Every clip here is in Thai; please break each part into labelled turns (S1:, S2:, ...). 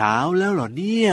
S1: ช้าแล้วเหรอเนี่ย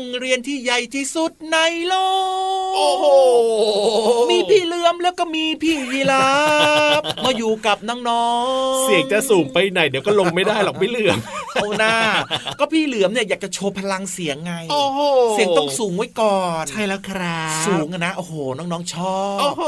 S2: องเรียนที่ใหญ่ที่สุดใน
S3: โลก อ้โห
S2: มีพี่เหลือมแล้วก็มีพี่ยีราฟมาอยู่กับน้อง
S3: ๆ เสียงจะสูงไปไหนเดี๋ยวก็ลงไม่ได้หรอกพี่เหลือม
S2: เอาหน้า ก็พี่เหลือมเนี่ยอยากจะโชว์พลังเสียงไง
S3: โอ้โห
S2: เสียงต้องสูงไว้ก่อน
S3: ใช่แล้วครับ
S2: สูงนะโอ้โหน้องๆชอบ
S3: โอ้โห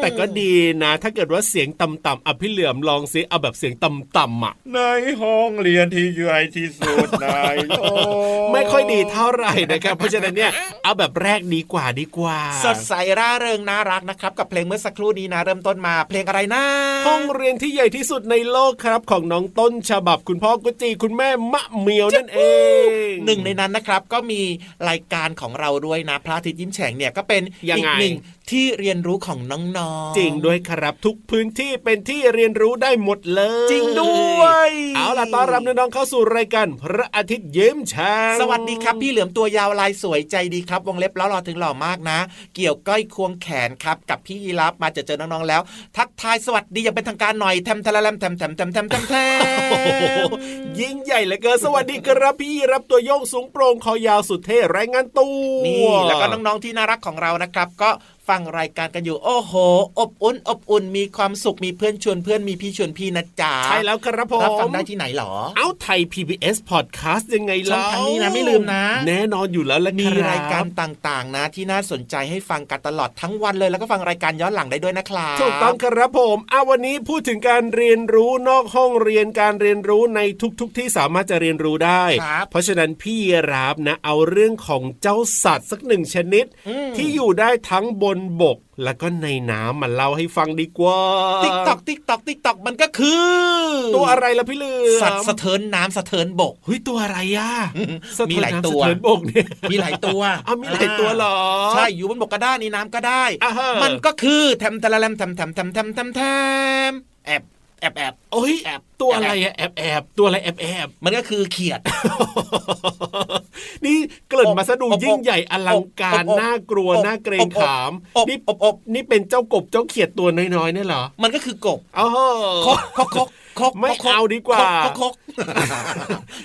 S3: แต่ก็ดีนะ ถ้าเกิดว่าเสียงต่ำๆอะพี่เหลือมลองซิเอาแบบเสียงต่ำๆอะ
S4: ในห้องเรียนที่ใหญ่ที่สุดในโล
S3: กไม่ค่อยดีเท่าไหร่นะครับ เพราะฉะนั้นเนี่ยเอาแบบแรกดีกว่าดีกว่า
S2: สดใสร่าเริงน่ารักนะครับกับเพลงเมื่อสักครู่นี้นะเริ่มต้นมา เพลงอะไรนะ
S3: ห้องเรียนที่ใหญ่ที่สุดในโลกครับของน้องต้นฉบับคุณพ่อกุจีคุณแม่มะเมียวนั่นเอง
S2: หนึ่งในนั้นนะครับก็มีรายการของเราด้วยนะพระอาทิตย์ยิ้มแฉ่งเนี่ยก็เป็น
S4: ยัง
S2: อี
S4: ไง
S2: กหนึ่ง ที่เรียนรู้ของน้องๆ
S4: จริงด้วยครับทุกพื้นที่เป็นที่เรียนรู้ได้หมดเลย
S2: จริงด้วย
S4: เอาล่ะต้อนรับน้องๆเข้าสู่รายการพระอาทิตย์ยิ้มแฉ่ง
S2: สวัสดีครับ พี่เหลือมตัวยาวลายสวยใจดีครับ วงเล็บแล้วรอถึงหล่อมากนะ เกี่ยวก้อยควงแขนครับ กับพี่ยีรับมาเจอเจอน้องๆแล้ว ทักทายสวัสดีอย่างเป็นทางการหน่อยแทมทะละแลมแทมแทมแทมแทมแทมแท
S4: โอ้โห
S2: ม
S4: ยิ่งใหญ่เหลือเกินสวัสดีครับพี่รับตัวโยงสูงโปร่งคอยาวสุดเท่รายงานตัว
S2: นี่แล้วก็น้องๆที่น่ารักของเรานะครับ ก็ ฟังรายการกันอยู่โอ้โห อบอุ่นอบอุ่นมีความสุขมีเพื่อนชวนเพื่อนมีพี่ชวนพี่นะจ๊ะ
S4: ใช่แล้วครับผม
S2: รับฟังได้ที่ไหนหรอ
S4: เอาไทย PBS Podcast ยังไง
S2: ช่อ
S4: ล่ะ
S2: งทางนี้นะไม่ลืมนะ
S4: แน่นอนอยู่แล้วละ
S2: มี
S4: คบ
S2: รายการต่างๆ นะ ที่น่าสนใจให้ฟังกันตลอดทั้งวันเลยแล้วก็ฟังรายการย้อนหลังได้ด้วยนะครับ
S4: ถูกต้องครับผมเอาวันนี้พูดถึงการเรียนรู้นอกห้องเรียนการเรียนรู้ในทุก ๆทที่สามารถจะเรียนรู้ได้
S2: ครับ
S4: เพราะฉะนั้นพี่รับนะเอาเรื่องของเจ้าสัตว์สักหนึ่งชนิด
S2: อืม
S4: ที่อยู่ได้ทั้งบนบกแล้วก็ในน้ำมาเล่าให้ฟังดีกว่า
S2: ติ๊กตอกติ๊กตอกติ๊กตอกมันก็คือ
S4: ตัวอะไรล่ะพี่เหลือม
S2: สัตว์สะเทินน้ำสะเทินบก
S4: เฮ้ยตัวอะไรอะ
S2: มีหลาย
S4: สะเทินน้ำ
S2: ตัว
S4: สะเทินบกเนี่ย
S2: มีหลายตัว
S4: เอามีหลายตัวเหรอ
S2: ใช่อยู่บนบกก็ได้ในน้ำก็ได้
S4: อ่าฮะ
S2: มันก็คือแทมทะละแลมแทมแทมแทมแทมแทมแทมแอบ แอบแอบ
S4: โอ้ย
S2: แอบ
S4: ตัวอะไรอะแอบแอบตัวอะไรแอบแอบ
S2: มันก็คือเขียด
S4: นี่เกริ่นมาซะดู
S2: อบอบ
S4: ยิ่งใหญ่อลังการ
S2: อบอบ
S4: น่ากลัว
S2: อบ
S4: น่าเกรงขาม
S2: อบ
S4: นี่
S2: อบอบ
S4: นี่เป็นเจ้ากบเจ้าเขียดตัวน้อยๆเนี่ยเหรอ
S2: มันก็คือกบ
S4: อ๋อ
S2: คกคกคกคก
S4: ไม่
S2: คก
S4: เอาดีกว่า
S2: คกคก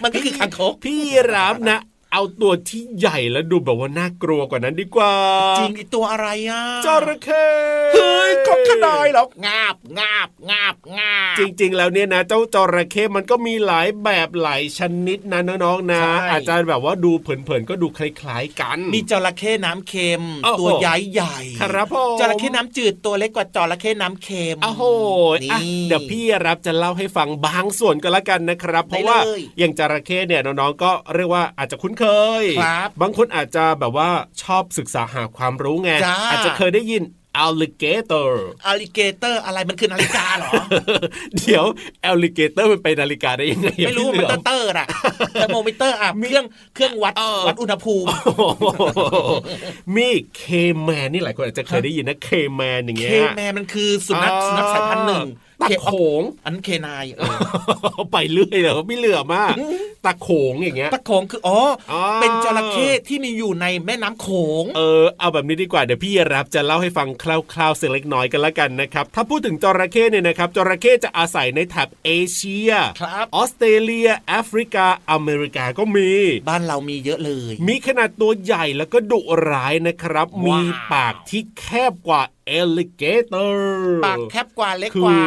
S2: มันก็คือคางคก
S4: พี่รับนะ เอาตัวที่ใหญ่แล้วดูแบบว่าน่ากลัวกว่านั้นดีกว่า
S2: จริงไอตัวอะไรอะ
S4: จระเข้
S2: เฮ้ยคกขดายเหรองาบงาบงาบงาบ
S4: จริง ๆ แล้วเนี่ยนะเจ้าจระเข้มันก็มีหลายแบบหลายชนิดนะน้องๆนะ
S2: ใช่
S4: อาจจะแบบว่าดูเผินๆก็ดูคล้ายๆกัน
S2: มีจระเข้น้ำเค็ม
S4: โอ้โห
S2: ตัวใหญ่ใหญ่
S4: ครับผม
S2: จระเข้น้ำจืดตัวเล็กกว่าจระเข้น้ำเค็ม
S4: โอ้โห
S2: นี่
S4: อะเดี๋ยวพี่รับจะเล่าให้ฟังบางส่วนก็แล้วกันนะครับ เพราะว่า
S2: ได้เลย
S4: อย่างจระเข้เนี่ยน้องๆก็เรียกว่าอาจจะคุ้นเคย
S2: ครับ
S4: บางคนอาจจะแบบว่าชอบศึกษาหาความรู้ไง
S2: จ้า
S4: อาจจะเคยได้ยิน alligator
S2: อ l ลิเกเตอร์อะไรมันคือนาฬิกาเหรอ
S4: เดี๋ยว alligator มันเป็นนาฬิกาได้ยังไงอะ
S2: ไม่รู้
S4: พี่
S2: มัน
S4: เหลือ
S2: เตอร์เตอร์อะเทอร์โมมิเตอร์อะเครื่องเครื่องวัด
S4: เออ
S2: วัดอุณหภูมิ
S4: โอ้โหมีเคแมนนี่หลายคนอาจจะเคยได้ยินนะเคแมนอย่าง
S2: เค
S4: เงี้ย
S2: แมนมันคือสุนัขสุนัขสายพันธุ์หนึ่ง
S4: ตะ
S2: เค
S4: โขง
S2: อันนั้นเคนายเออ
S4: ไปเรื่อยเลยไม่เหลือมากตะโขงอย่างเงี้ย
S2: ตะโขงคืออ๋ออ
S4: อ
S2: เป็นจระเข้ที่มีอยู่ในแม่น้ำโขง
S4: เออเอาแบบนี้ดีกว่าเดี๋ยวพี่รับจะเล่าให้ฟังคร่าวๆเสียงเล็กน้อยกันละกันนะครับถ้าพูดถึงจระเข้เนี่ยนะครับจระเข้จะอาศัยในแถบเอเชีย
S2: ครับ
S4: ออสเตรเลียแอฟริกาอเมริกาก็มี
S2: บ้านเรามีเยอะเลย
S4: มีขนาดตัวใหญ่แล้วก็ดุร้ายนะครับ
S2: ว้าว
S4: มีปากที่แคบกว่า alligator
S2: ปากแคบกว่าเล็ก
S4: คื
S2: ก
S4: อ
S2: ว่า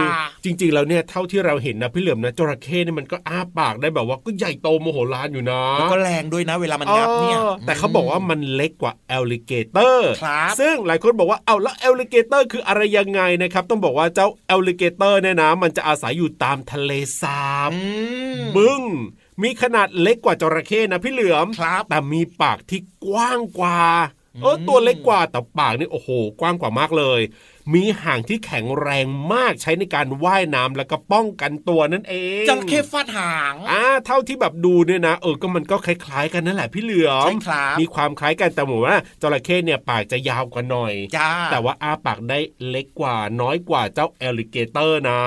S4: จริง ๆ แล้วเนี่ยเท่าที่เราเห็นนะพี่เหลือมนะจระเข้เนี่ยมันก็อ้าปากได้แบบว่าก็ใหญ่โตโมโหฬารอยู่นะ
S2: แล้วก็แรงด้วยนะเวลามันงับเนี่ย
S4: ออแต่เขาบอกว่ามันเล็กกว่า alligator
S2: ครับ
S4: ซึ่งหลายคนบอกว่าเอาแล้ว alligator คืออะไรยังไงนะครับ ต้องบอกว่าเจ้า alligator เนี่ยนะมันจะอาศัยอยู่ตามทะเลสาบ
S2: อืม
S4: บึ้งมีขนาดเล็กกว่าจระเข้นะพี่เหลือม
S2: ครับ
S4: แต่มีปากที่กว้างกว่า เออตัวเล็กกว่าแต่ปากนี่โอ้โห กว้างกว่ามากเลย มีหางที่แข็งแรงมากใช้ในการว่ายน้ำแล้วก็ป้องกันตัวนั่นเอง
S2: จระเข้ฟาดหาง
S4: อ่าเท่าที่แบบดูเนี่ยนะเออก็มันก็คล้ายๆกันนั่นแหละพี่เหลือม
S2: ใช่ครับ
S4: มีความคล้ายกันแต่หมูว่าจระเข้เนี่ยปากจะยาวกว่าหน่อย
S2: จ้า
S4: แต่ว่าอ้าปากได้เล็กกว่าน้อยกว่าเจ้า alligator นะ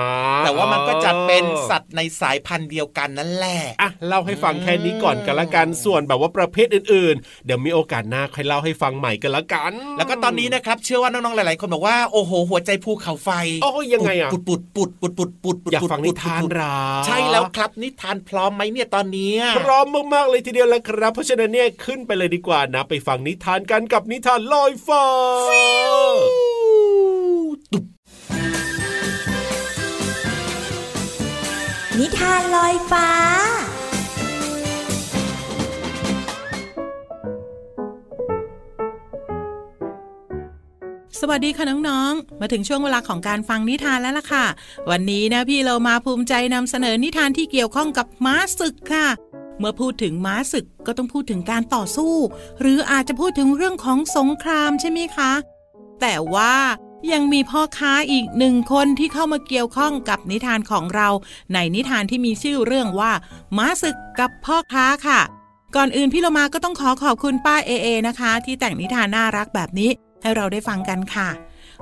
S2: แต่ว่ามันก็จะเป็นสัตว์ในสายพันธุ์เดียวกันนั่นแหละ
S4: อะเล่าให้ฟังแค่นี้ก่อนกันละกันส่วนแบบว่าประเภทอื่นๆ เดี๋ยวมีโอกาสหน้าค่อยเล่าให้ฟังใหม่กันละกัน
S2: แล้วก็ตอนนี้นะครับเชื่อว่าน้องๆหลายๆคนบอกว่าโอ้โหหัวใจภูเขาไฟ
S4: โอ้ยยังไงอะ
S2: ปุดปุดปุดปุดปุดปุดปุด
S4: อยาก
S2: ปุด
S4: ฟังนิทาน
S2: ปุด
S4: เหรอ
S2: ใช่แล้วครับนิทานพร้อมไหมเนี่ยตอนเนี้ย
S4: พร้อมมากๆเลยทีเดียวแล้วครับ เพราะฉะนั้นเนี่ยขึ้นไปเลยดีกว่านะ ไปฟังนิทานกันกับนิทานลอยฟ้า
S1: นิทานลอยฟ้า
S5: วัสดีค่ะน้องๆ มาถึงช่วงเวลาของการฟังนิทานแล้วล่ะค่ะ วันนี้นะพี่เรามาภูมิใจนำเสนอนิทานที่เกี่ยวข้องกับม้าศึกค่ะ เมื่อพูดถึงม้าศึกก็ต้องพูดถึงการต่อสู้ หรืออาจจะพูดถึงเรื่องของสงครามใช่ไหมคะ แต่ว่ายังมีพ่อค้าอีกหนึ่งคนที่เข้ามาเกี่ยวข้องกับนิทานของเรา ในนิทานที่มีชื่อเรื่องว่า ม้าศึกกับพ่อค้าค่ะ ก่อนอื่นพี่เรามาก็ต้องขอขอบคุณป้าเอเอนะคะ ที่แต่งนิทานน่ารักแบบนี้ ให้เราได้ฟังกันค่ะ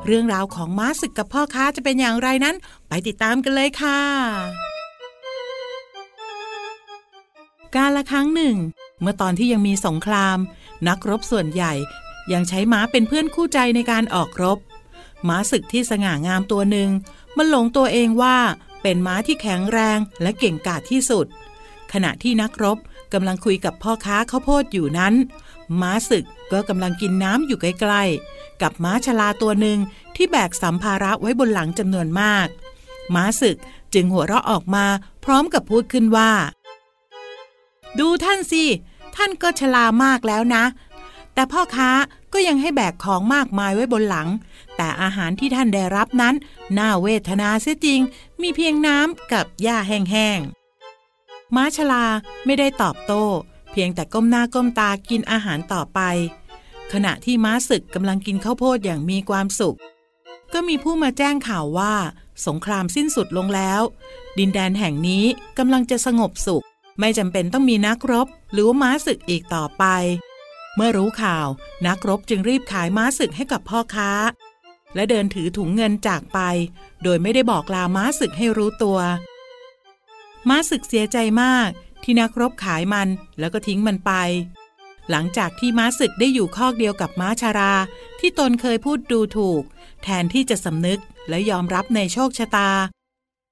S5: เรื่องราวของม้าศึกกับพ่อค้าจะเป็นอย่างไรนั้น ไปติดตามกันเลยค่ะ การละครั้งหนึ่ง เมื่อตอนที่ยังมีสงคราม นักรบส่วนใหญ่ยังใช้ม้าเป็นเพื่อนคู่ใจในการออกรบ ม้าศึกที่สง่างามตัวหนึ่งมันหลงตัวเองว่าเป็นม้าที่แข็งแรงและเก่งกาจที่สุด ขณะที่นักรบกำลังคุยกับพ่อค้าข้าวโพดอยู่นั้น ม้าศึก ก็กำลังกินน้ำอยู่ใกล้ๆ กับม้าชลาตัวหนึ่งที่แบกสัมภาระไว้บนหลังจำนวนมาก ม้าศึกจึงหัวเราะออกมาพร้อมกับพูดขึ้นว่า ดูท่านสิ ท่านก็ชลามากแล้วนะ แต่พ่อค้าก็ยังให้แบกของมากมายไว้บนหลัง แต่อาหารที่ท่านได้รับนั้น น่าเวทนาเสียจริง มีเพียงน้ำกับหญ้าแห้งๆ ม้าชลาไม่ได้ตอบโต้ เพียงแต่ก้มหน้าก้มตากินอาหารต่อไป ขณะที่ม้าศึกกำลังกินข้าวโพดอย่างมีความสุข ก็มีผู้มาแจ้งข่าวว่า สงครามสิ้นสุดลงแล้ว ดินแดนแห่งนี้กำลังจะสงบสุข ไม่จำเป็นต้องมีนักรบ หรือว่ม้าศึกอีกต่อไป เมื่อรู้ข่าว นักรบจึงรีบขายม้าศึกให้กับพ่อค้า และเดินถือถุงเงินจากไป โดยไม่ได้บอกลาม้าศึกให้รู้ตัว ม้าศึกเสียใจมากที่นักรบขายมันแล้วก็ทิ้งมันไป หลังจากที่ม้าศึกได้อยู่คอกเดียวกับม้าชารา ที่ตนเคยพูดดูถูก แทนที่จะสำนึกและยอมรับในโชคชะตา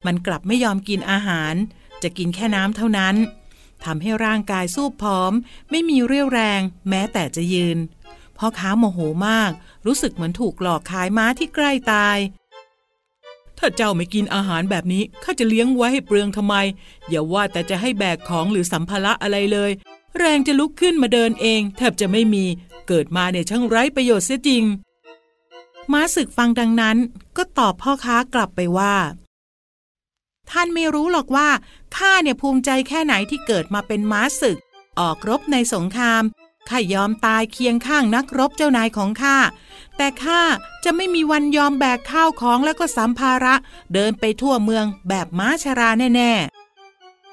S5: มันกลับไม่ยอมกินอาหาร จะกินแค่น้ำเท่านั้นทำให้ร่างกายสู้ผอม ไม่มีเรี่ยวแรง แม้แต่จะยืนพ่อค้าโมโหมาก รู้สึกเหมือนถูกหลอกขายม้าที่ใกล้ตาย ถ้าเจ้าไม่กินอาหารแบบนี้ข้าจะเลี้ยงไว้ให้เปลืองทำไม อย่าว่าแต่จะให้แบกของหรือสัมภาระอะไรเลย แรงจะลุกขึ้นมาเดินเอง แทบจะไม่มี เกิดมาเนี่ยช่างไร้ประโยชน์เสียจริง ม้าศึกฟังดังนั้น ก็ตอบพ่อค้ากลับไปว่า ท่านไม่รู้หรอกว่าข้าเนี่ยภูมิใจแค่ไหนที่เกิดมาเป็นม้าศึก ออกรบในสงครามข้ายอมตายเคียงข้างนักรบเจ้านายของข้า แต่ข้าจะไม่มีวันยอมแบกข้าวของแล้วก็สัมภาระ เดินไปทั่วเมืองแบบม้าชราแน่ๆ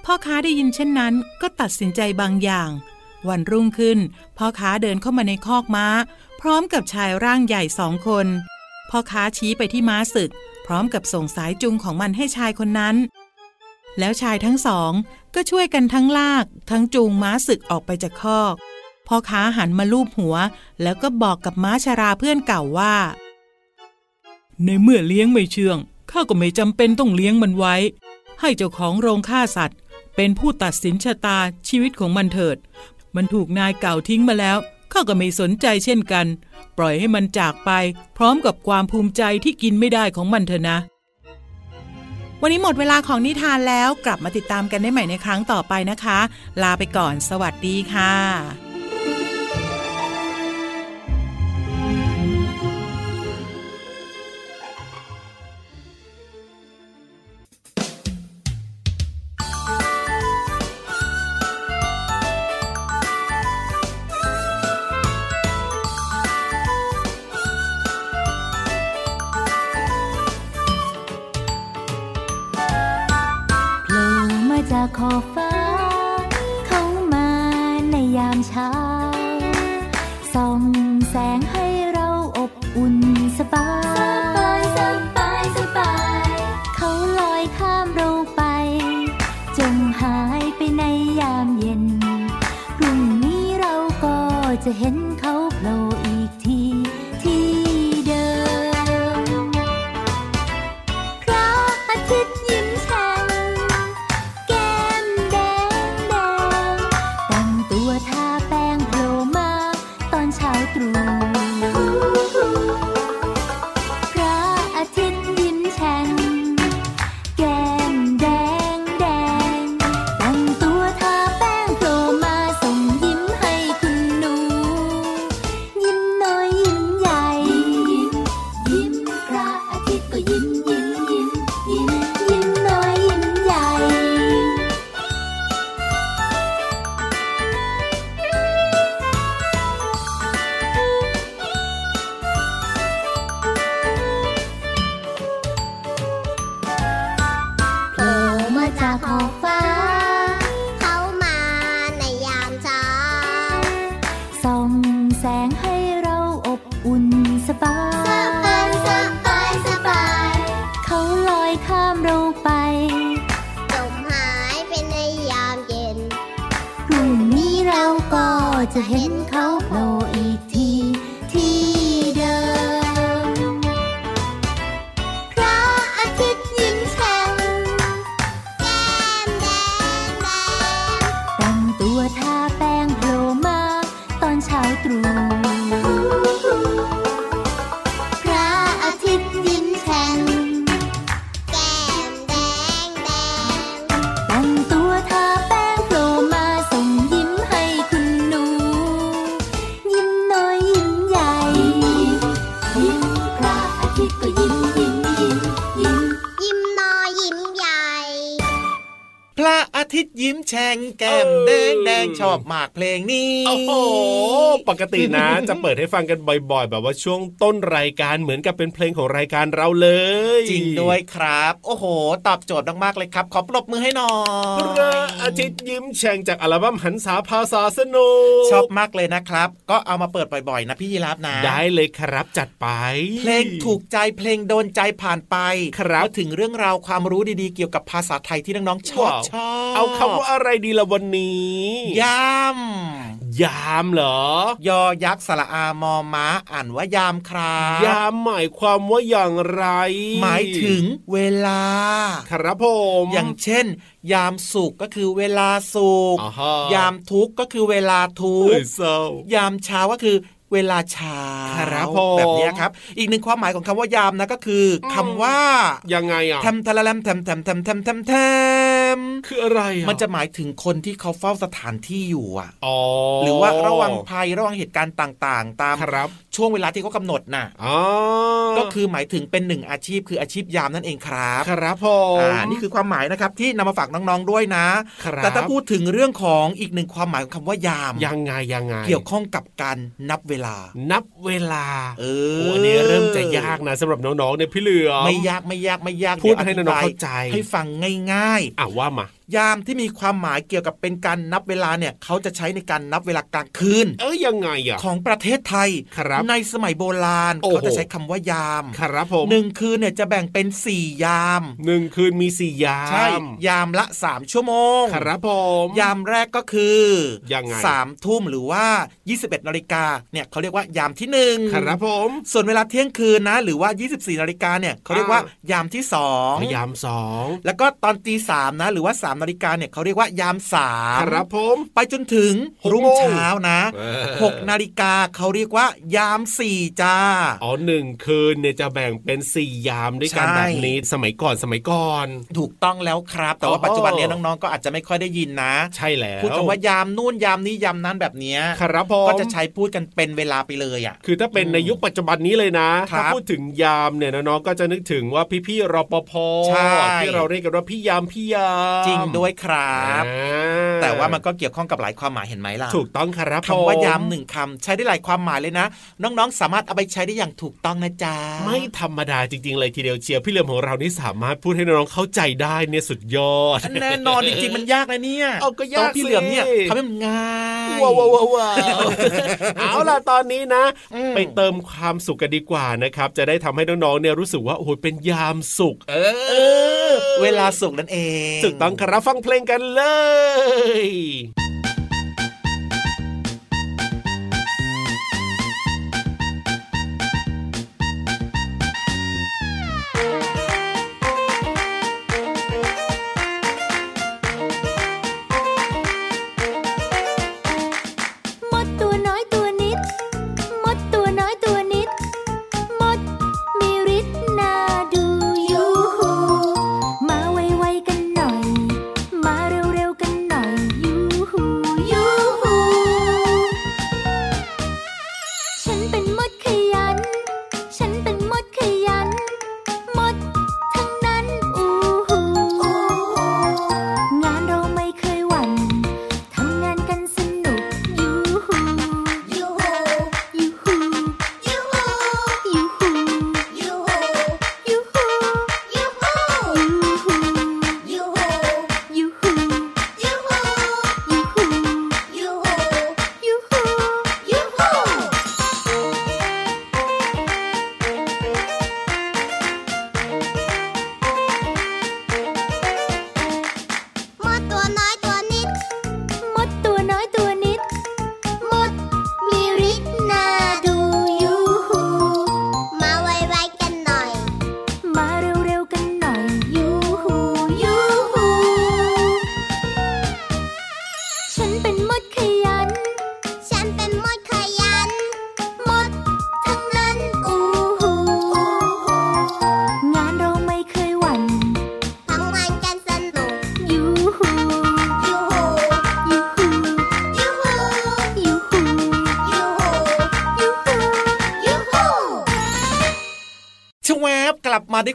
S5: พ่อค้าได้ยินเช่นนั้นก็ตัดสินใจบางอย่าง วันรุ่งขึ้น พ่อค้าเดินเข้ามาในคอกม้า พร้อมกับชายร่างใหญ่สองคน พ่อค้าชี้ไปที่ม้าศึก พร้อมกับส่งสายจุงของมันให้ชายคนนั้น แล้วชายทั้งสองก็ช่วยกันทั้งลาก ทั้งจูงม้าศึกออกไปจากคอกพ่อค้าหันมาลูบหัว แล้วก็บอกกับม้าชาราเพื่อนเก่าว่า ในเมื่อเลี้ยงไม่เชื่องข้าก็ไม่จำเป็นต้องเลี้ยงมันไว้ ให้เจ้าของโรงฆ่าสัตว์ เป็นผู้ตัดสินชะตาชีวิตของมันเถิด มันถูกนายเก่าทิ้งมาแล้ว ข้าก็ไม่สนใจเช่นกัน ปล่อยให้มันจากไป พร้อมกับความภูมิใจที่กินไม่ได้ของมันเถอะนะ วันนี้หมดเวลาของนิทานแล้วกลับมาติดตามกันได้ใหม่ในครั้งต่อไปนะคะ ลาไปก่อน สวัสดีค่ะ
S6: จะ ทิตย์ยิ้มแฉ่งแก้มแดงแดงชอ
S2: บมากเพลงนี้
S4: โอ้โหปกตินะ จะเปิดให้ฟังกันบ่อย ๆ แบบว่าช่วงต้นรายการเหมือนกับเป็นเพลงของรายการเราเลย
S2: จริงด้วยครับ โอ้โห ตอบโจทย์มากๆเลยครับ ขอปรบมือให้หน่อ
S4: พระ
S2: ย
S4: อาทิตย์ยิ้มแฉ่งจากอัลบั้มหันษาภาษาสนุก
S2: ชอบมากเลยนะครับ ก็เอามาเปิดบ่อยๆ นะพี่ยีรับนะ
S4: ได้เลยครับจัดไป
S2: เพลงถูกใจเพลงโดนใจผ่านไป
S4: ครับ
S2: มาถึงเรื่องราวความรู้ดีๆเกี่ยวกับภาษาไทยที่น้องๆชอบ
S4: ว้าว
S2: ชอบ
S4: เอาคำว่าอะไรดีละวันนี้
S2: ยาม
S4: ยามเหรอ
S2: ยอยักษ์สระอามอม้าอ่านว่ายามครับ
S4: ยามหมายความว่าอย่างไร
S2: หมายถึงเวลา
S4: ครับผม
S2: อย่างเช่น ยามสุขก็คือเวลาสุข
S4: อ่าฮะ
S2: ยามทุกข์ก็คือเวลาทุ
S4: เฮ้
S2: ก
S4: ย
S2: ข์
S4: เศร้า
S2: ยามเช้าก็คือเวลาเช้า
S4: ครับผม
S2: แบบเนี้ยครับ อีกหนึ่งความหมายของคำว่ายามนะก็คืออ
S4: ม
S2: คำว่า
S4: ยังไงอะ
S2: แทมทะละแลมแทมแทมแทมแทมแทมแทม
S4: คืออะไรอะ
S2: มันจะหมายถึงคนที่เขาเฝ้าสถานที่อยู่อะ
S4: อ๋อ
S2: หรือว่าระวังภัยระวังเหตุการณ์ต่างๆ ตาม
S4: ครับ
S2: ช่วงเวลาที่เขากำหนดน่ะ
S4: อ๋อ
S2: ก็คือหมายถึงเป็นหนึ่งอาชีพ คืออาชีพยามนั่นเองครับ
S4: ครับผม
S2: อ่านี่คือความหมายนะครับที่นำมาฝากน้องๆด้วยนะ
S4: ครับ
S2: แต่ถ้าพูดถึงเรื่องของอีกหนึ่งความหมายของคำว่ายาม
S4: ยังไงยังไง
S2: เกี่ยวข้องกับการนับเวลา
S4: นับเวลา
S2: เอ
S4: โอ้
S2: อ
S4: อันนี้เริ่มจะยากนะสำหรับน้องๆเนี่ยพี่เหลือม
S2: ไม่ยากไม่ยากไม่ยาก
S4: พูด
S2: เยว
S4: ให้น้องๆ
S2: ธิบย
S4: เข้าใจ
S2: ให้ฟังง่าย
S4: อะว่ามา
S2: ๆ ยามที่มีความหมายเกี่ยวกับเป็นการนับเวลาเนี่ยเขาจะใช้ในการนับเวลากลางคืน
S4: เอ้ยยังไงอะ
S2: ของประเทศไทย
S4: ครับ
S2: ในสมัยโบราณ
S4: โอ้โห
S2: เขาจะใช้คำว่ายาม
S4: ครับผม
S2: หนึ่งคืนเนี่ยจะแบ่งเป็นสี่ยาม
S4: หนึ่งคืนมีสี่ยาม
S2: ใช่ยามละสามชั่วโมง
S4: ครับผม
S2: ยามแรกก็คือ
S4: ยังไง
S2: สามทุ่มหรือว่า 21นาฬิกาเนี่ยเขาเรียกว่ายามที่หนึ่ง
S4: ครับผม
S2: ส่วนเวลาเที่ยงคืนนะ หรือว่า 24นาฬิกาเนี่ยเขาเรียกว่า
S4: อ่ายา
S2: มที่สอง
S4: ยามสอง
S2: แล้วก็ตอนตีสามนะหรือว่า3นาฬิกาเนี่ยเขาเรียกว่ายามสาม
S4: ครับผม
S2: ไปจนถึง
S4: หก
S2: รุ่ง
S4: โมง
S2: เช้านะ
S4: เออ
S2: หกนาฬิกาเขาเรียกว่ายามสี่จ้า
S4: อ๋อหนึ่งคืนเนี่ยจะแบ่งเป็นสี่ยามด้วยกัน
S2: ใช่
S4: แบบนี้สมัยก่อนสมัยก่อน
S2: ถูกต้องแล้วครับ แต่ว่า
S4: โอ้
S2: ปัจจุบันเนี้น้องๆก็อาจจะไม่ค่อยได้ยินนะ
S4: ใช่แล้ว
S2: พูดคำว่ายามนู่นยามนี้ยามนั้นแบบเนี้ย
S4: ครับผม
S2: ก็จะใช้พูดกันเป็นเวลาไปเลยอะ
S4: คือถ้าเป็นในยุคปัจจุบันนี้เลยนะ
S2: ครั
S4: ถ้า
S2: บ
S4: พูดถึงยามเนี่ยน้องๆก็จะนึกถึงว่าพี่ๆรปภ
S2: ใช่
S4: ที่เราเรียกกันว่าพี่ยามพี่ยาม
S2: จริงด้วยครับ
S4: อ่า
S2: แต่ว่ามันก็เกี่ยวข้องกับหลายความหมายเห็นไหมล่ะ
S4: ถูกต้องครับ
S2: คำว่า
S4: ผม
S2: ยามหนึ่งคำใช้ได้หลายความหมายเลยนะ น้องๆ สามารถเอาไปใช้ได้อย่างถูกต้องนะจ๊ะ
S4: ไม่ธรรมดาจริงๆ เลยทีเดียวเชียวพี่เหลือมของเรานี่สามารถพูดให้น้องๆเข้าใจได้เนี่ยสุดยอด
S2: แน่นอนจริงๆมันยากนะเนี่ย
S4: เอาก็ยาก
S2: ตอนพี่เหลือมเนี่ย
S4: สิ
S2: ทำให้มันง่าย
S4: ว้าวว้าวว้าวเอาล่ะตอนนี้นะ
S2: อืม
S4: ไปเติมความสุขกันดีกว่านะครับ จะได้ทำให้น้องๆเนี่ยรู้สึกว่าโอ้โหเป็นยามสุข เอ
S2: เออเวลาสุกนั่นเอง
S4: ถูกต้องครับฟังเพลงกันเล
S2: ย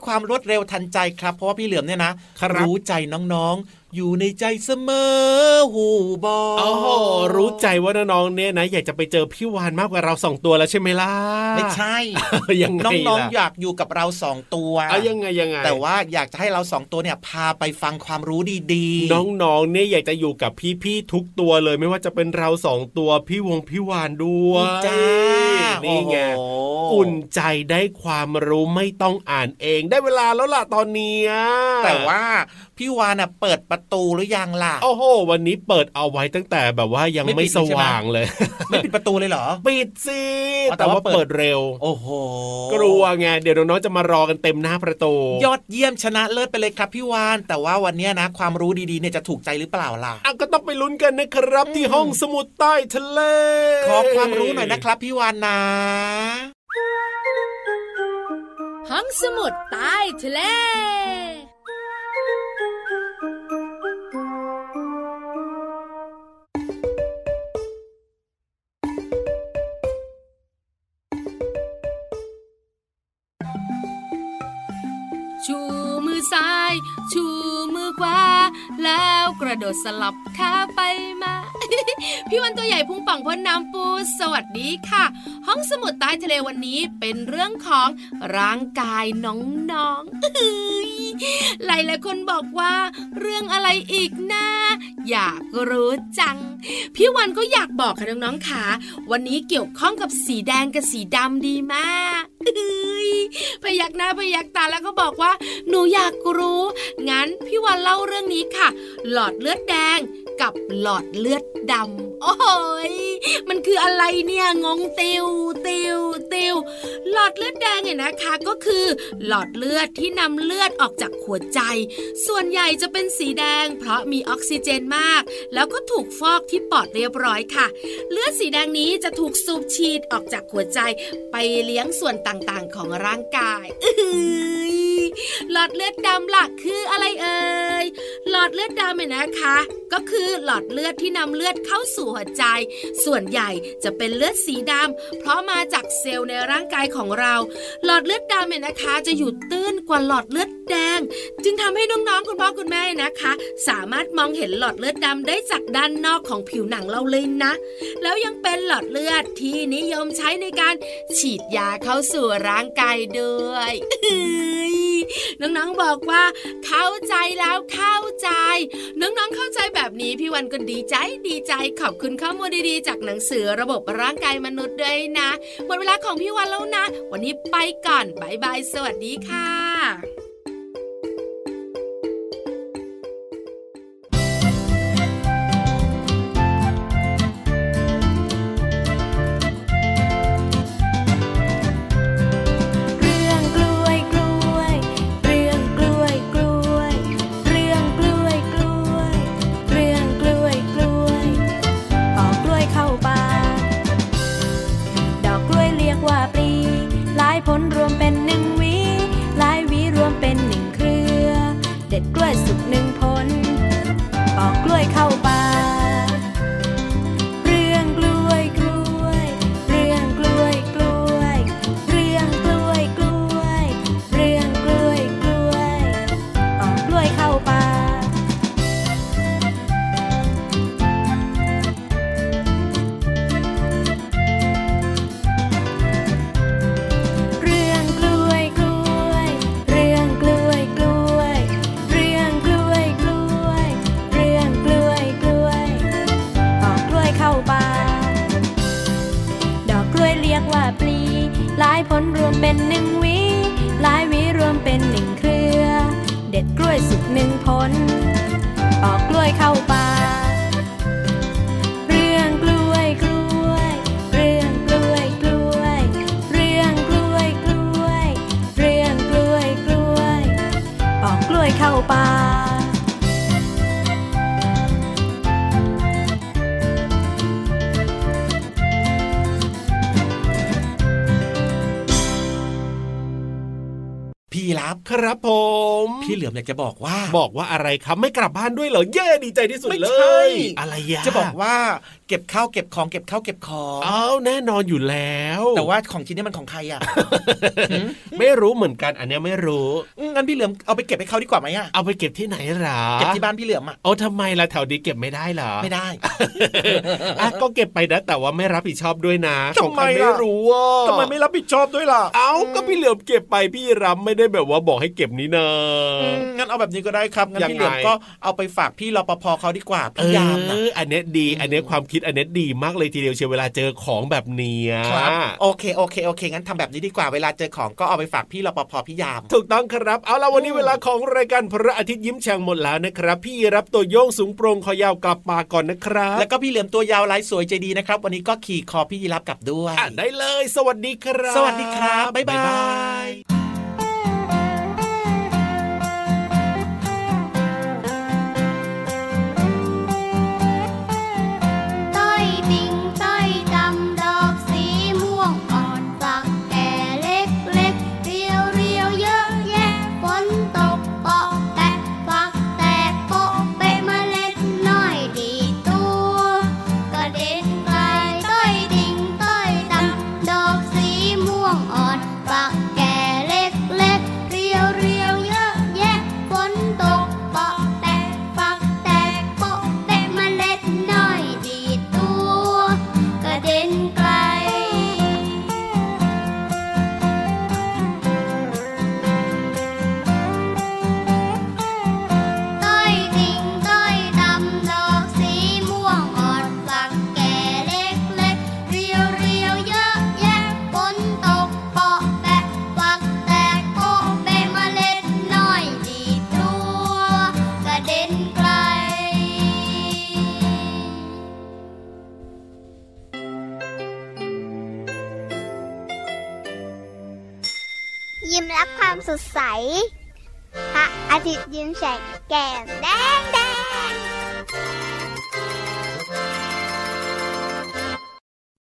S2: ความรวดเร็วทันใจครับ เพราะว่าพี่เหลือมเนี่ยนะครับรู้ใจน้องๆ อยู่ในใจเสมอหูบอ
S4: โอ้โหรู้ใจว่าน้องๆเนี่ยนะอยากจะไปเจอพี่วานมากกว่าเราสองตัวแล้วใช่ไหมล่ะ
S2: ไม่ใช่
S4: ยังไง
S2: น้องๆ
S4: ล่ะ
S2: อยากอยู่กับเราสองตัว
S4: เอายังไงยังไง
S2: แต่ว่าอยากจะให้เราสองตัวเนี่ยพาไปฟังความรู้ดีๆ
S4: น้องๆเนี่ยอยากจะอยู่กับพี่ๆทุกตัวเลยไม่ว่าจะเป็นเราสองตัวพี่วงพี่วานด้วย
S2: จ้า
S4: นี่ไง
S2: โอ้โห
S4: อุ่นใจได้ความรู้ไม่ต้องอ่านเอง ได้เวลาแล้วล่ะตอนเนี้ย
S2: แต่ว่าพี่วานน่ะเปิดประตูหรือยังล่ะ
S4: โอ้โห วันนี้เปิดเอาไว้ตั้งแต่แบบว่ายัง
S2: ไม่
S4: ไม่
S2: ปิด
S4: ส
S2: เลยใช่ไหม
S4: ว่างเลย
S2: ไม่ปิดประตูเลยเหรอ
S4: ปิดสิ
S2: อ๋อแต่
S4: แต่
S2: ว่า
S4: ว่า
S2: เปิด
S4: เปิดเร็ว
S2: โอ้โห
S4: กลัวไงเดี๋ยวน้องๆจะมารอกันเต็มหน้าประตู
S2: ยอดเยี่ยมชนะเลิศไปเลยครับพี่วาน แต่ว่าวันเนี้ยนะ ความรู้ดีๆเนี่ยจะถูกใจหรือเปล่าล่ะ
S4: อะก็ต้องไปลุ้นกันนะครับ ที่ห้องสมุดใต้ทะเล
S2: ขอความรู้หน่อยนะครับพี่วานนะ
S7: ห้องสมุดใต้ทะเลายชูมือขวาแล้วกระโดดสลับขาไปมา พี่วันตัวใหญ่พุงป่องพ้นน้ำปูสวัสดีค่ะ ห้องสมุดใต้ทะเลวันนี้เป็นเรื่องของร่างกายน้องๆหลายหลายๆคนบอกว่าเรื่องอะไรอีกนะอยากรู้จัง พี่วันก็อยากบอกค่ะน้องๆค่ะ วันนี้เกี่ยวข้องกับสีแดงกับสีดำดีมาก พยักหน้าพยักตาแล้วก็บอกว่า หนูอยากรู้ งั้นพี่วันเล่าเรื่องนี้ค่ะ หลอดเลือดแดงกับหลอดเลือดดำโอ้ยมันคืออะไรเนี่ยงงติวติวติว อดเลือดแดงเนี่ยนะคะก็คือ หลอดเลือดที่นำเลือดออกจากหัวใจ ส่วนใหญ่จะเป็นสีแดง เพราะมีออกซิเจนมาก แล้วก็ถูกฟอกที่ปอดเรียบร้อยค่ะ เลือดสีแดงนี้จะถูกสูบฉีดออกจากหัวใจ ไปเลี้ยงส่วนต่างๆของร่างกายอ หลอดเลือดดำล่ะคืออะไรเอ่ยหลอดเลือดดำเนี่ยนะคะ ก็คือหลอดเลือดที่นำเลือดเข้าสู่หัวใจ ส่วนใหญ่จะเป็นเลือดสีดำเพราะมาจากเซลล์ในร่างกายของเรา หลอดเลือดดำเนี่ยนะคะ จะอยู่ตื้นกว่าหลอดเลือดแดง จึงทำให้น้องๆคุณพ่อคุณแม่นะคะ สามารถมองเห็นหลอดเลือดดำได้จากด้านนอกของผิวหนังเราเลยนะ แล้วยังเป็นหลอดเลือดที่นิยมใช้ในการฉีดยาเข้าสู่ร่างกายด้วยน้องๆบอกว่า เข้าใจแล้วเข้าใจ น้องๆเข้าใจแบบนี้พี่วันก็ดีใจดีใจขอบคุณข้อมูลดีๆ จากหนังสือระบบร่างกายมนุษย์ด้วยนะหมดเวลาของพี่วันแล้วนะ วันนี้ไปก่อนบายบายสวัสดีค่ะ
S6: ครั
S2: บ
S4: ผม
S2: พี่เหลือมอยากจะบอกว่า
S4: บอกว่าอะไรครับไม่กลับบ้านด้วยเหรอเย้ดีใจที่สุด
S2: ไม่
S4: เล
S2: ใช่
S4: ยอะไรยะ
S2: จะบอกว่า
S1: เก็บข้าวเก็บของเก็บข้าวเก็บของ
S4: อ้าวแน่นอนอยู่แล้ว
S1: แต่ว่าของชิ้นนี้มันของใครอะ
S4: ไม่รู้เหมือนกันอันเนี้ยไม่รู้
S1: อืมงั้นพี่เหลือมเอาไปเก็บให้เขาดีกว่าไหมอะ
S4: เอาไปเก็บที่ไหนหรอ
S1: เก็บที่บ้านพี่เหลือมอะ
S4: เอาทำไมล่ะแถวนี้เก็บไม่ได้เหรอ
S1: ไม่ได้
S4: อะก็เก็บไปนะแต่ว่าไม่รับผิดชอบด้วยนะ
S1: ทำไม
S4: ของใคร
S1: ล่ะ
S4: ไม่รู้อะ
S1: ทำไมไม่รับผิดชอบด้วยล่ะ
S4: เอาก็พี่เหลือมเก็บไปพี่รับไม่ได้แบบว่าบอกให้เก็บนี่นะ
S1: อืมงั้นเอาแบบนี้ก็ได้ครับงั้น
S4: ยัง
S1: พี่เหลือม
S4: ไง
S1: ก็เอาไปฝากพี่รปภเขาดีกว่า
S4: เอ
S1: พี่ยามนะ
S4: ออันเนี้ยดี อันเนี้ยความคิดอันเนี้ยดีมากเลยทีเดียวเชียวเวลาเจอของแบบเนี้ย
S1: ครับโอเคโอเคโอเคงั้นทำแบบนี้ดีกว่าเวลาเจอของก็เอาไปฝากพี่รปภพี่ยาม
S4: ถูกต้องครับเอาละวันนี้เวลาของรายการพระอาทิตย์ยิ้มแฉ่งหมดแล้วนะครับ พี่รับตัวโยงสูงโปรงคอยาวกลับมาก่อนนะครับ
S1: แล้วก็พี่เหลือมตัวยาวลายสวยใจดีนะครับ วันนี้ก็ขี่คอพี่ยีรับกลับด้วย
S4: อะได้เลย สวัสดีครับ
S1: สวัสดีครับบ๊ายบาย
S8: ยิ้